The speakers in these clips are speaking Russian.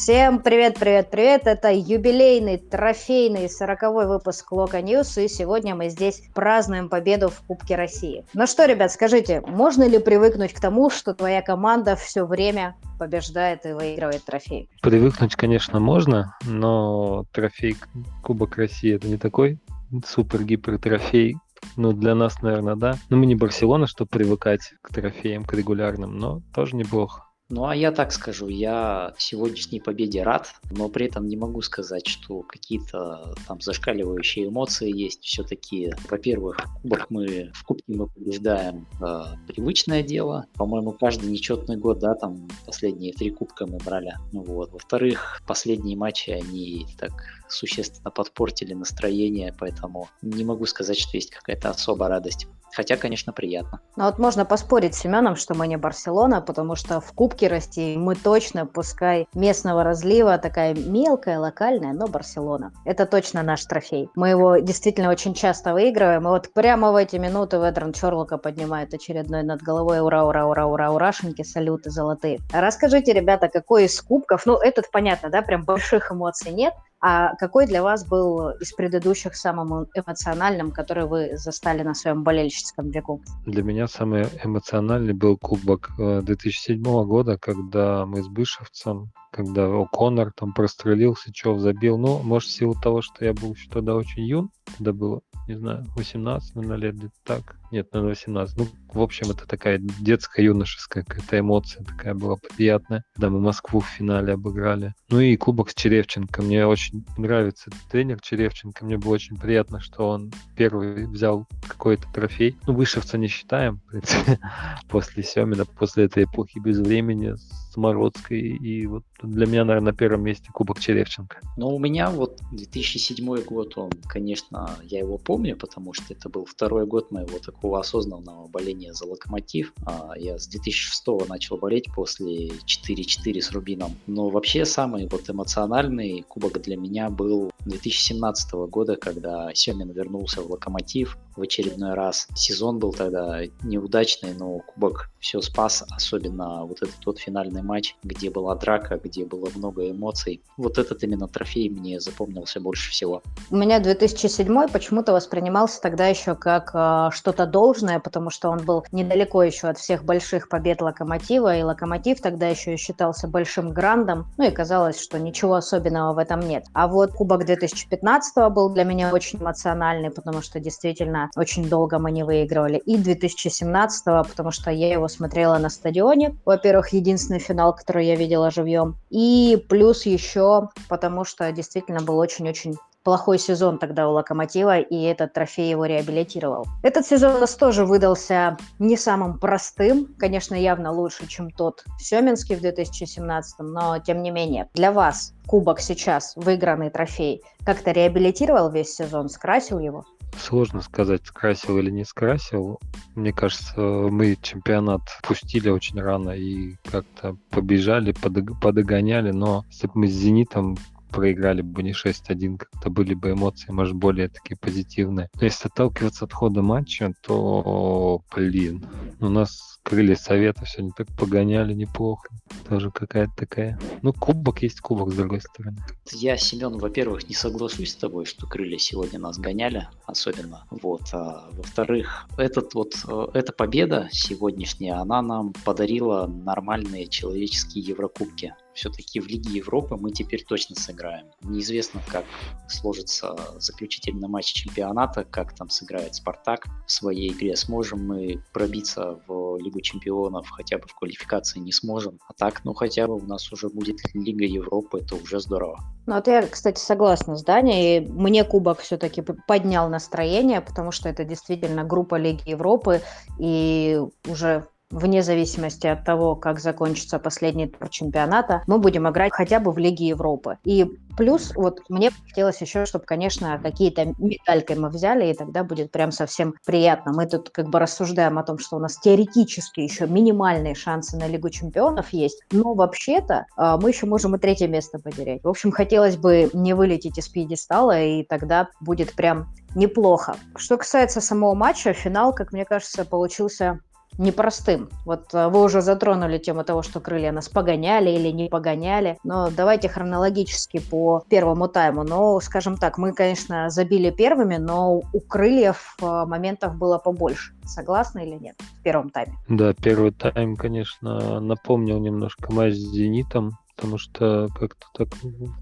Всем привет, привет, привет! Это юбилейный, трофейный, сороковой выпуск Локо News, и сегодня мы здесь празднуем победу в Кубке России. Ну что, ребят, скажите, можно ли привыкнуть к тому, что твоя команда все время побеждает и выигрывает трофей? Привыкнуть, конечно, можно, но трофей Кубок России это не такой супер-гипер трофей, ну, для нас, наверное, да. Но мы не Барселона, чтобы привыкать к трофеям, к регулярным, но тоже неплохо. Ну, а я так скажу, я сегодняшней победе рад, но при этом не могу сказать, что какие-то там зашкаливающие эмоции есть. Все-таки, во-первых, в кубок мы, в кубке мы побеждаем э, привычное дело. По-моему, каждый нечетный год, да, там последние три кубка мы брали. Ну, вот. Во-вторых, последние матчи, они так существенно подпортили настроение, поэтому не могу сказать, что есть какая-то особая радость. Хотя, конечно, приятно. Ну вот можно поспорить с Семеном, что мы не Барселона, потому что в Кубке России мы точно, пускай местного разлива, такая мелкая, локальная, но Барселона. Это точно наш трофей. Мы его действительно очень часто выигрываем. И вот прямо в эти минуты Ведран Чорлока поднимает очередной над головой ура, ура, ура, ура, урашеньки, салюты золотые. Расскажите, ребята, какой из кубков, ну этот понятно, да, прям больших эмоций нет, а какой для вас был из предыдущих самым эмоциональным, который вы застали на своем болельщицком веку? Для меня самый эмоциональный был кубок 2007 э, года, когда мы с Бышевцем, когда О'Коннор там прострелился, Чов забил. Ну, может, в силу того, что я был еще тогда очень юн, тогда было, не знаю, 18, наверное, лет где-то так. Нет, наверное, 18. Ну, в общем, это такая детская, юношеская какая-то эмоция такая была приятная, когда мы Москву в финале обыграли. Ну и кубок с Черевченко. Мне очень нравится тренер Черевченко. Мне было очень приятно, что он первый взял какой-то трофей. Ну, Вышевца не считаем, после Семина, после этой эпохи без времени с Мородской. И вот для меня, наверное, на первом месте Кубок Черевченко. Ну, у меня вот 2007 год, он, конечно, я его помню, потому что это был второй год моего такого осознанного боления за Локомотив. А, я с 2006 начал болеть после 4-4 с Рубином. Но вообще самый вот эмоциональный кубок для меня был 2017 года, когда Семин вернулся в Локомотив в очередной раз. Сезон был тогда неудачный, но кубок все спас, особенно вот этот вот финальный матч, где была драка, где было много эмоций. Вот этот именно трофей мне запомнился больше всего. У меня 2007 почему-то воспринимался тогда еще как э, что-то должное, потому что он был недалеко еще от всех больших побед Локомотива, и Локомотив тогда еще считался большим грандом, ну и казалось, что ничего особенного в этом нет. А вот Кубок 2015 был для меня очень эмоциональный, потому что действительно очень долго мы не выигрывали. И 2017, потому что я его смотрела на стадионе. Во-первых, единственный финал, который я видела живьем. И плюс еще, потому что действительно был очень-очень плохой сезон тогда у Локомотива, и этот трофей его реабилитировал. Этот сезон у нас тоже выдался не самым простым, конечно, явно лучше, чем тот Семенский в 2017, но тем не менее. Для вас кубок сейчас, выигранный трофей, как-то реабилитировал весь сезон, скрасил его? Сложно сказать, скрасил или не скрасил. Мне кажется, мы чемпионат пустили очень рано и как-то побежали, подогоняли, но если бы мы с «Зенитом» проиграли бы не 6-1, как-то были бы эмоции, может, более такие позитивные. Но если отталкиваться от хода матча, то, блин, у нас крылья совета сегодня так погоняли неплохо. Тоже какая-то такая... Ну, кубок есть кубок, с другой стороны. Я, Семен, во-первых, не соглашусь с тобой, что крылья сегодня нас гоняли, особенно. Вот. А, во-вторых, этот вот, э, эта победа сегодняшняя, она нам подарила нормальные человеческие Еврокубки все-таки в Лиге Европы мы теперь точно сыграем. Неизвестно, как сложится заключительный матч чемпионата, как там сыграет Спартак в своей игре. Сможем мы пробиться в Лигу чемпионов, хотя бы в квалификации не сможем. А так, ну хотя бы у нас уже будет Лига Европы, это уже здорово. Ну вот я, кстати, согласна с Даней. Мне Кубок все-таки поднял настроение, потому что это действительно группа Лиги Европы, и уже вне зависимости от того, как закончится последний тур чемпионата, мы будем играть хотя бы в Лиге Европы. И плюс вот мне хотелось еще, чтобы, конечно, какие-то медальки мы взяли, и тогда будет прям совсем приятно. Мы тут как бы рассуждаем о том, что у нас теоретически еще минимальные шансы на Лигу чемпионов есть, но вообще-то а, мы еще можем и третье место потерять. В общем, хотелось бы не вылететь из пьедестала, и тогда будет прям неплохо. Что касается самого матча, финал, как мне кажется, получился непростым. Вот э, вы уже затронули тему того, что крылья нас погоняли или не погоняли, но давайте хронологически по первому тайму. Но, скажем так, мы, конечно, забили первыми, но у крыльев э, моментов было побольше. Согласны или нет в первом тайме? Да, первый тайм, конечно, напомнил немножко матч с «Зенитом», потому что как-то так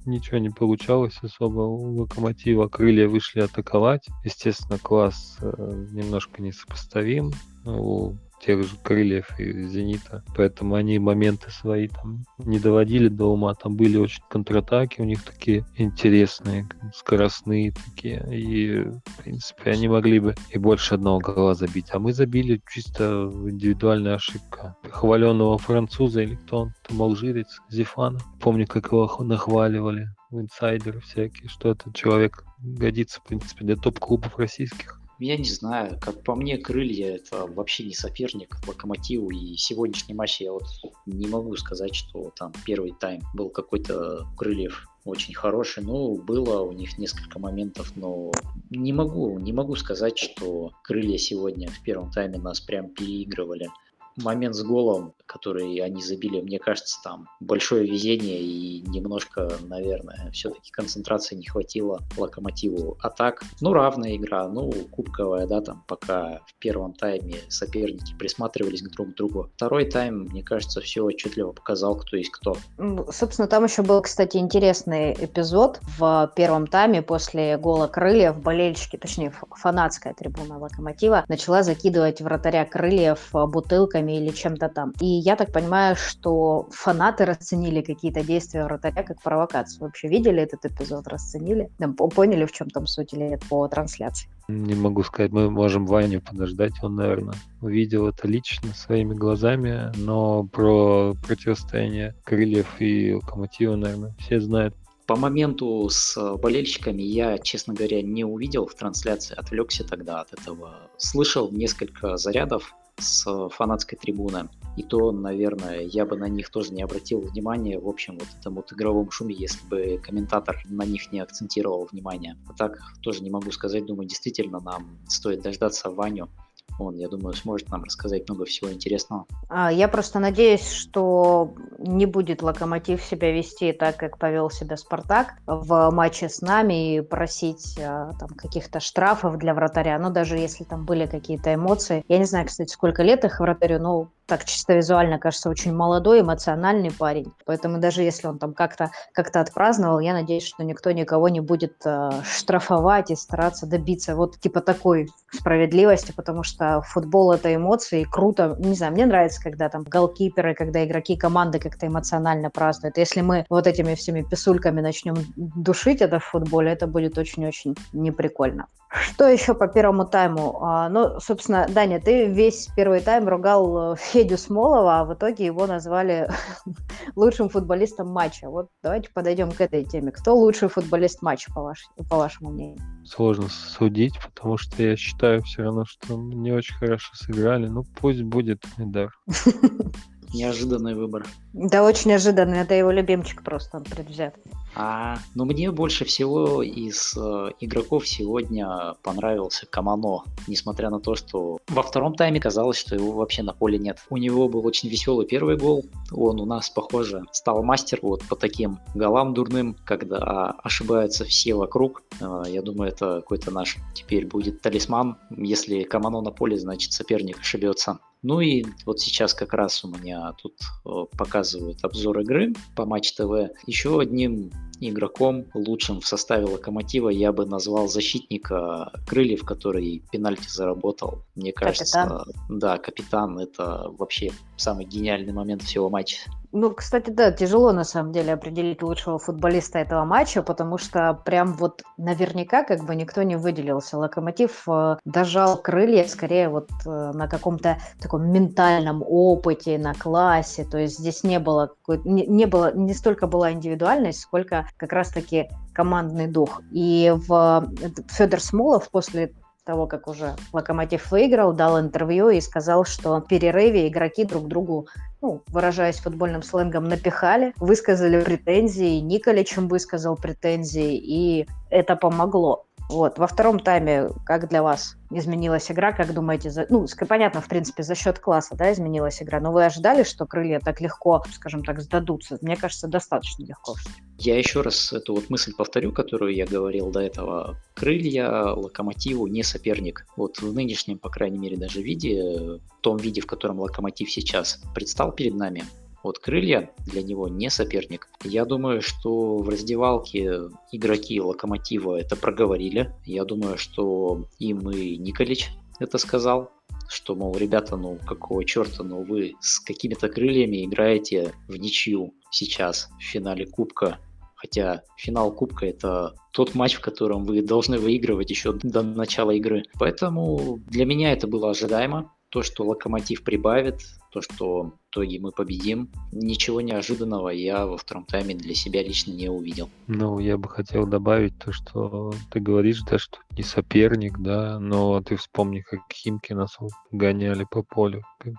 ничего не получалось особо у Локомотива. Крылья вышли атаковать. Естественно, класс э, немножко несопоставим у тех же крыльев и зенита. Поэтому они моменты свои там не доводили до ума. Там были очень контратаки у них такие интересные, скоростные такие. И, в принципе, они могли бы и больше одного гола забить. А мы забили чисто индивидуальная ошибка. Хваленного француза или кто он, там алжирец, Зефана. Помню, как его нахваливали инсайдеры всякие, что этот человек годится, в принципе, для топ-клубов российских. Я не знаю, как по мне, крылья это вообще не соперник локомотиву. И сегодняшний матч я вот не могу сказать, что там первый тайм был какой-то крыльев очень хороший. Ну, было у них несколько моментов, но не могу, не могу сказать, что крылья сегодня в первом тайме нас прям переигрывали момент с голом, который они забили, мне кажется, там большое везение и немножко, наверное, все-таки концентрации не хватило локомотиву. А так, ну, равная игра, ну, кубковая, да, там, пока в первом тайме соперники присматривались к друг другу. Второй тайм, мне кажется, все отчетливо показал, кто есть кто. Собственно, там еще был, кстати, интересный эпизод в первом тайме после гола Крыльев болельщики, точнее, фанатская трибуна Локомотива начала закидывать вратаря Крыльев бутылками травмами или чем-то там. И я так понимаю, что фанаты расценили какие-то действия вратаря как провокацию. Вообще видели этот эпизод, расценили? Поняли, в чем там суть или нет по трансляции? Не могу сказать, мы можем Ваню подождать, он, наверное, увидел это лично своими глазами, но про противостояние крыльев и локомотива, наверное, все знают. По моменту с болельщиками я, честно говоря, не увидел в трансляции, отвлекся тогда от этого. Слышал несколько зарядов с фанатской трибуны. И то, наверное, я бы на них тоже не обратил внимания в общем вот этом вот игровом шуме, если бы комментатор на них не акцентировал внимание. А так тоже не могу сказать, думаю, действительно нам стоит дождаться Ваню, он, я думаю, сможет нам рассказать много всего интересного. А, я просто надеюсь, что не будет Локомотив себя вести так, как повел себя Спартак в матче с нами и просить а, там каких-то штрафов для вратаря. Ну, даже если там были какие-то эмоции. Я не знаю, кстати, сколько лет их вратарю, но так чисто визуально кажется очень молодой, эмоциональный парень. Поэтому даже если он там как-то как отпраздновал, я надеюсь, что никто никого не будет э, штрафовать и стараться добиться вот типа такой справедливости, потому что футбол это эмоции, и круто. Не знаю, мне нравится, когда там голкиперы, когда игроки команды как-то эмоционально празднуют. Если мы вот этими всеми писульками начнем душить это в футболе, это будет очень-очень неприкольно. Что еще по первому тайму? А, ну, собственно, Даня, ты весь первый тайм ругал э, Федю Смолова, а в итоге его назвали лучшим футболистом матча. Вот давайте подойдем к этой теме. Кто лучший футболист матча, по, ваш, по вашему мнению? Сложно судить, потому что я считаю все равно, что не очень хорошо сыграли. Ну, пусть будет Эдар. Неожиданный выбор. Да, очень неожиданный. Это его любимчик просто, он предвзят. А, но мне больше всего из э, игроков сегодня понравился Камано, несмотря на то, что во втором тайме казалось, что его вообще на поле нет. У него был очень веселый первый гол, он у нас, похоже, стал мастер вот по таким голам дурным, когда ошибаются все вокруг. Э, я думаю, это какой-то наш теперь будет талисман. Если Камано на поле, значит соперник ошибется. Ну и вот сейчас как раз у меня тут э, показывают обзор игры по Матч ТВ. Еще одним игроком лучшим в составе Локомотива я бы назвал защитника Крыльев, который пенальти заработал. Мне кажется, капитан. да, капитан это вообще самый гениальный момент всего матча. Ну, кстати, да, тяжело на самом деле определить лучшего футболиста этого матча, потому что прям вот наверняка как бы никто не выделился. Локомотив э, дожал крылья скорее вот э, на каком-то таком ментальном опыте, на классе. То есть здесь не было, не, не было, не столько была индивидуальность, сколько как раз-таки командный дух. И в Федор Смолов после того, как уже Локомотив выиграл, дал интервью и сказал, что в перерыве игроки друг другу, ну, выражаясь футбольным сленгом, напихали, высказали претензии, Николичем высказал претензии, и это помогло. Вот. Во втором тайме, как для вас изменилась игра, как думаете, за... ну, понятно, в принципе, за счет класса, да, изменилась игра, но вы ожидали, что крылья так легко, скажем так, сдадутся? Мне кажется, достаточно легко. Я еще раз эту вот мысль повторю, которую я говорил до этого. Крылья Локомотиву не соперник. Вот в нынешнем, по крайней мере, даже виде, в том виде, в котором Локомотив сейчас предстал перед нами, вот крылья для него не соперник. Я думаю, что в раздевалке игроки Локомотива это проговорили. Я думаю, что им и Николич это сказал, что, мол, ребята, ну какого черта, ну вы с какими-то крыльями играете в ничью сейчас в финале Кубка. Хотя финал Кубка это тот матч, в котором вы должны выигрывать еще до начала игры. Поэтому для меня это было ожидаемо то, что Локомотив прибавит, то, что в итоге мы победим, ничего неожиданного я во втором тайме для себя лично не увидел. Ну, я бы хотел добавить то, что ты говоришь, да, что не соперник, да, но ты вспомни, как Химки нас гоняли по полю. Ну,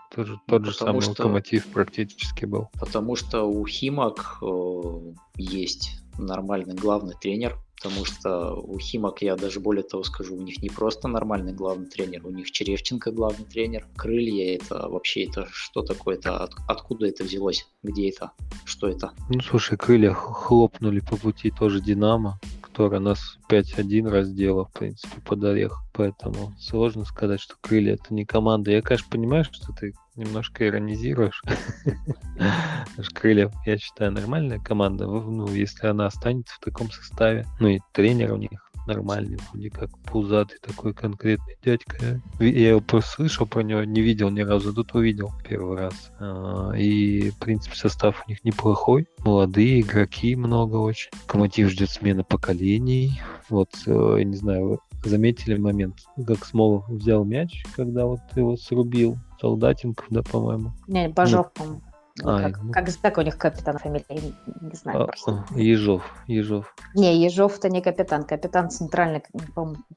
тот же самый что, Локомотив практически был. Потому что у Химок э, есть нормальный главный тренер, потому что у Химок, я даже более того скажу, у них не просто нормальный главный тренер, у них Черевченко главный тренер. Крылья это вообще это что такое-то, от, откуда это взялось, где это, что это? Ну слушай, крылья хлопнули по пути тоже Динамо, которая нас 5-1 раздела, в принципе, под орех. Поэтому сложно сказать, что крылья это не команда. Я, конечно, понимаю, что ты немножко иронизируешь. Крылья, я считаю, нормальная команда. Ну, если она останется в таком составе. Ну и тренер у них нормальный, вроде как пузатый такой конкретный дядька. Я его просто слышал про него, не видел ни разу, тут увидел первый раз. А, и, в принципе, состав у них неплохой. Молодые игроки много очень. Локомотив ждет смена поколений. Вот, э, я не знаю, заметили момент, как Смолов взял мяч, когда вот его срубил. Солдатенков, да, по-моему. Не, Бажов, ну, по-моему. А, как, ну... как, как у них капитан фамилия? не знаю. А, просто. Ежов, Ежов. Не, Ежов это не капитан. Капитан центральный,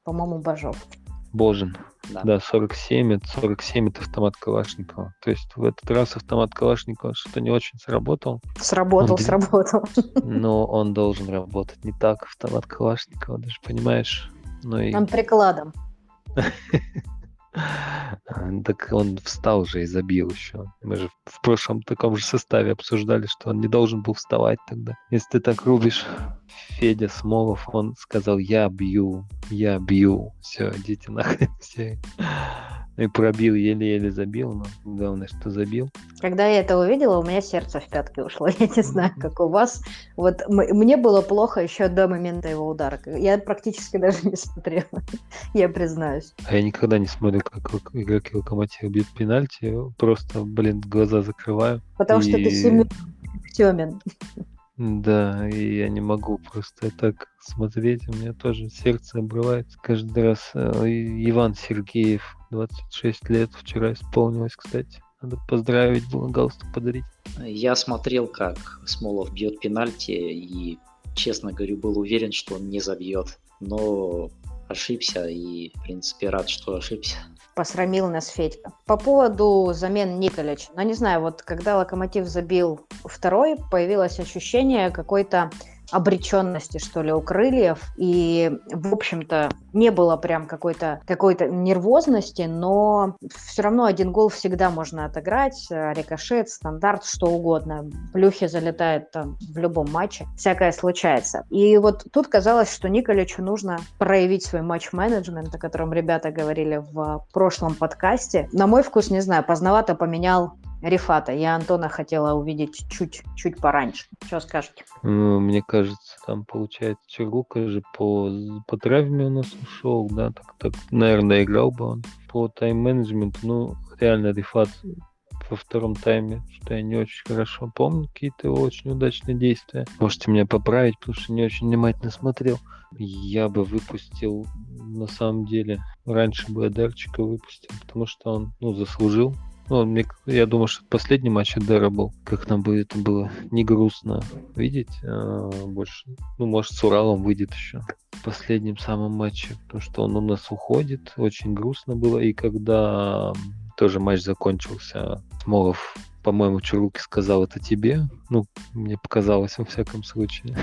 по-моему, Бажов. Божин. Да. да, 47, это 47 это автомат Калашникова. То есть в этот раз автомат Калашникова что-то не очень сработал. Сработал, он, сработал. Но он должен работать не так, автомат Калашникова, даже понимаешь. Ну и... Он прикладом. Так он встал же и забил еще. Мы же в прошлом таком же составе обсуждали, что он не должен был вставать тогда. Если ты так рубишь, Федя Смолов, он сказал, я бью, я бью. Все, идите нахрен все. И пробил, еле-еле забил, но главное, что забил. Когда я это увидела, у меня сердце в пятки ушло. Я не знаю, как у вас. Вот мне было плохо еще до момента его удара. Я практически даже не смотрела, я признаюсь. А я никогда не смотрю, как игроки Локомотива бьют пенальти. Просто, блин, глаза закрываю. Потому и... что ты Семен Семен. Да, и я не могу просто так смотреть, у меня тоже сердце обрывается каждый раз. Э, Иван Сергеев, 26 лет, вчера исполнилось, кстати. Надо поздравить, было галстук подарить. Я смотрел, как Смолов бьет пенальти, и, честно говорю, был уверен, что он не забьет. Но ошибся, и, в принципе, рад, что ошибся посрамил нас Федька. По поводу замен Николич. Ну, не знаю, вот когда Локомотив забил второй, появилось ощущение какой-то обреченности, что ли, у крыльев. И, в общем-то, не было прям какой-то какой нервозности, но все равно один гол всегда можно отыграть. Рикошет, стандарт, что угодно. Плюхи залетают там в любом матче. Всякое случается. И вот тут казалось, что Николичу нужно проявить свой матч-менеджмент, о котором ребята говорили в прошлом подкасте. На мой вкус, не знаю, поздновато поменял Рифата. Я Антона хотела увидеть чуть-чуть пораньше. Что скажете? Ну, мне кажется, там получается Чергука же по, по травме у нас ушел, да, так, так, наверное, играл бы он. По тайм-менеджменту, ну, реально Рифат во втором тайме, что я не очень хорошо помню какие-то его очень удачные действия. Можете меня поправить, потому что не очень внимательно смотрел. Я бы выпустил, на самом деле, раньше бы Адарчика выпустил, потому что он, ну, заслужил ну, мне, я думаю, что последний матч Эдера был. Как нам бы это было не грустно видеть. А, больше, ну, может, с Уралом выйдет еще в последнем самом матче. Потому что он у нас уходит. Очень грустно было. И когда тоже матч закончился, Смолов, по-моему, Чуруки сказал это тебе. Ну, мне показалось, во всяком случае.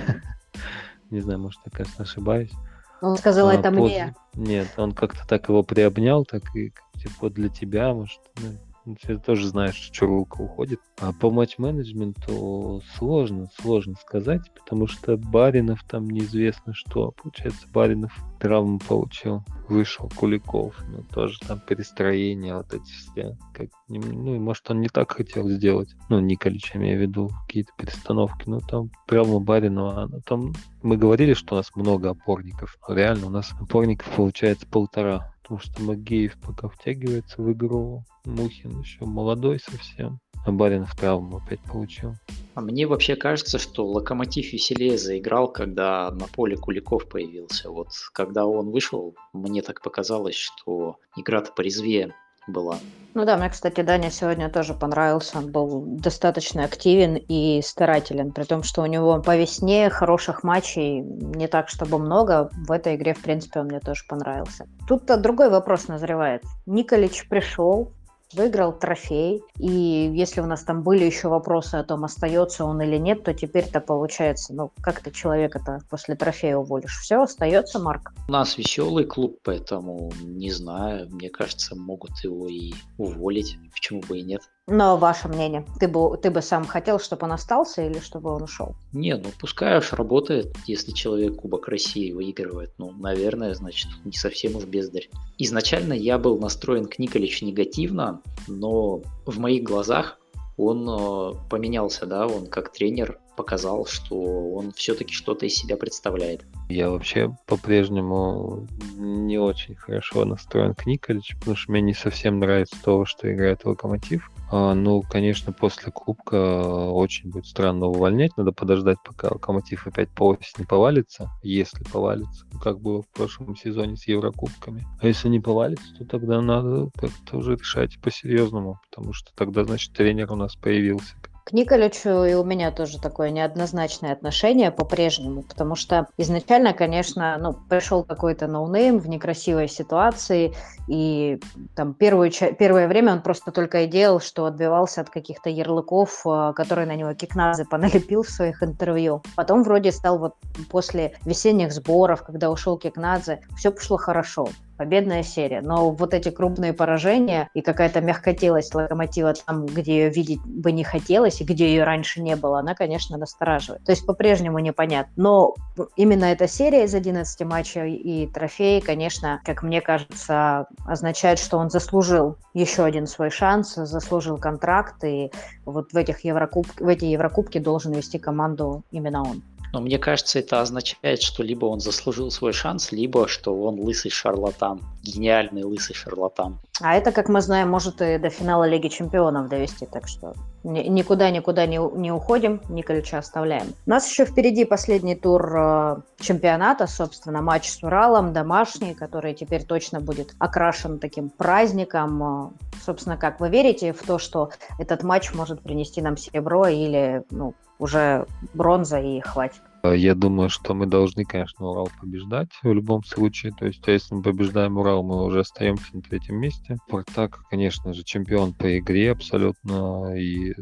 Не знаю, может, я, конечно, ошибаюсь. Он сказал, а, это после... мне. Нет, он как-то так его приобнял, так и типа для тебя, может, ну, ты тоже знаешь, что рука уходит. А по матч-менеджменту сложно, сложно сказать, потому что Баринов там неизвестно что. Получается, Баринов травму получил, вышел Куликов, ну тоже там перестроение вот эти все. Как, ну, и может, он не так хотел сделать. Ну, Николич, я имею в виду, какие-то перестановки. Но там травма Баринова, она, там мы говорили, что у нас много опорников, но реально у нас опорников получается полтора потому что Магеев пока втягивается в игру. Мухин еще молодой совсем. А Баринов травму опять получил. А мне вообще кажется, что Локомотив веселее заиграл, когда на поле Куликов появился. Вот когда он вышел, мне так показалось, что игра-то порезвее была. Ну да, мне, кстати, Даня сегодня тоже понравился. Он был достаточно активен и старателен, при том, что у него по весне хороших матчей не так, чтобы много. В этой игре, в принципе, он мне тоже понравился. Тут другой вопрос назревает. Николич пришел, выиграл трофей. И если у нас там были еще вопросы о том, остается он или нет, то теперь-то получается, ну, как ты человека-то после трофея уволишь? Все, остается Марк. У нас веселый клуб, поэтому не знаю, мне кажется, могут его и уволить. Почему бы и нет? Но ваше мнение, ты бы, ты бы сам хотел, чтобы он остался или чтобы он ушел? Не, ну пускай уж работает, если человек Кубок России выигрывает. Ну, наверное, значит, не совсем уж бездарь. Изначально я был настроен к Николичу негативно, но в моих глазах он э, поменялся, да, он как тренер показал, что он все-таки что-то из себя представляет. Я вообще по-прежнему не очень хорошо настроен к Николичу, потому что мне не совсем нравится то, что играет Локомотив. А, ну, конечно, после Кубка очень будет странно увольнять. Надо подождать, пока Локомотив опять по осени повалится, если повалится, как было в прошлом сезоне с Еврокубками. А если не повалится, то тогда надо как-то уже решать по-серьезному, потому что тогда, значит, тренер у нас появился к Николичу и у меня тоже такое неоднозначное отношение по-прежнему, потому что изначально, конечно, ну, пришел какой-то no name в некрасивой ситуации, и там первую, первое время он просто только и делал, что отбивался от каких-то ярлыков, э, которые на него Кикнадзе поналепил в своих интервью. Потом вроде стал вот после весенних сборов, когда ушел Кикнадзе, все пошло хорошо победная серия. Но вот эти крупные поражения и какая-то мягкотелость Локомотива там, где ее видеть бы не хотелось и где ее раньше не было, она, конечно, настораживает. То есть по-прежнему непонятно. Но именно эта серия из 11 матчей и трофей, конечно, как мне кажется, означает, что он заслужил еще один свой шанс, заслужил контракт, и вот в, этих Еврокуб... в эти Еврокубки должен вести команду именно он. Но мне кажется, это означает, что либо он заслужил свой шанс, либо что он лысый шарлатан, гениальный лысый шарлатан. А это, как мы знаем, может и до финала Лиги Чемпионов довести, так что никуда-никуда не, не уходим, Николича оставляем. У нас еще впереди последний тур э, чемпионата, собственно, матч с Уралом, домашний, который теперь точно будет окрашен таким праздником. Э, собственно, как вы верите в то, что этот матч может принести нам серебро или ну, уже бронза и хватит. Э, я думаю, что мы должны, конечно, Урал побеждать в любом случае. То есть, если мы побеждаем Урал, мы уже остаемся на третьем месте. Спартак, конечно же, чемпион по игре абсолютно и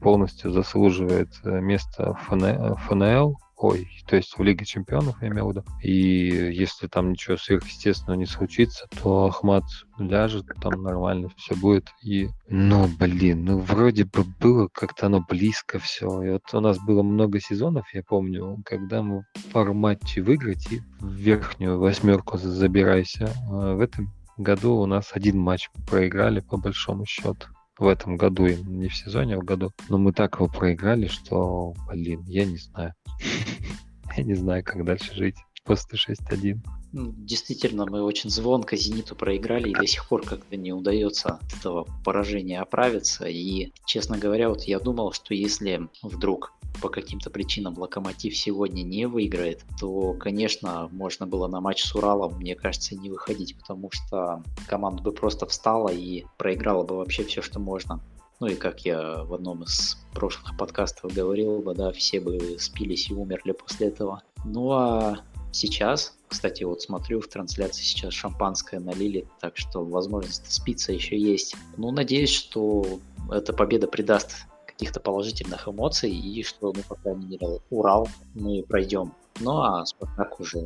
полностью заслуживает э, место ФНЛ ой, то есть в Лиге Чемпионов, я имею в виду. И если там ничего сверхъестественного не случится, то Ахмат ляжет, там нормально все будет. И, ну, блин, ну, вроде бы было как-то оно близко все. И вот у нас было много сезонов, я помню, когда мы пару матчей выиграть и в верхнюю восьмерку забирайся. А в этом году у нас один матч проиграли по большому счету в этом году, не в сезоне, а в году. Но мы так его проиграли, что, блин, я не знаю. Я не знаю, как дальше жить после 6-1. Ну, действительно, мы очень звонко «Зениту» проиграли, и до сих пор как-то не удается от этого поражения оправиться. И, честно говоря, вот я думал, что если вдруг по каким-то причинам Локомотив сегодня не выиграет, то, конечно, можно было на матч с Уралом, мне кажется, не выходить, потому что команда бы просто встала и проиграла бы вообще все, что можно. Ну и как я в одном из прошлых подкастов говорил бы, да, все бы спились и умерли после этого. Ну а сейчас, кстати, вот смотрю в трансляции сейчас шампанское налили, так что возможность спиться еще есть. Ну, надеюсь, что эта победа придаст каких-то положительных эмоций и что, ну, по крайней мере, Урал мы пройдем. Ну, а Спартак уже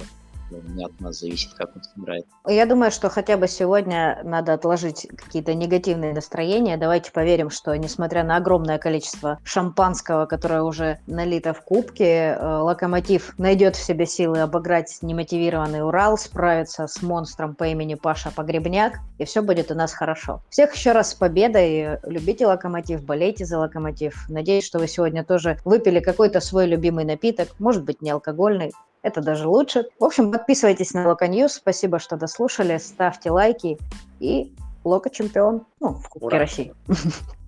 не от нас зависит, как он сыграет. Я думаю, что хотя бы сегодня надо отложить какие-то негативные настроения. Давайте поверим, что несмотря на огромное количество шампанского, которое уже налито в кубке, э, Локомотив найдет в себе силы обыграть немотивированный Урал, справиться с монстром по имени Паша Погребняк, и все будет у нас хорошо. Всех еще раз с победой. Любите Локомотив, болейте за Локомотив. Надеюсь, что вы сегодня тоже выпили какой-то свой любимый напиток, может быть, не алкогольный, это даже лучше. В общем, подписывайтесь на Локо News. Спасибо, что дослушали. Ставьте лайки. И Локо чемпион. Ну, в Кубке России.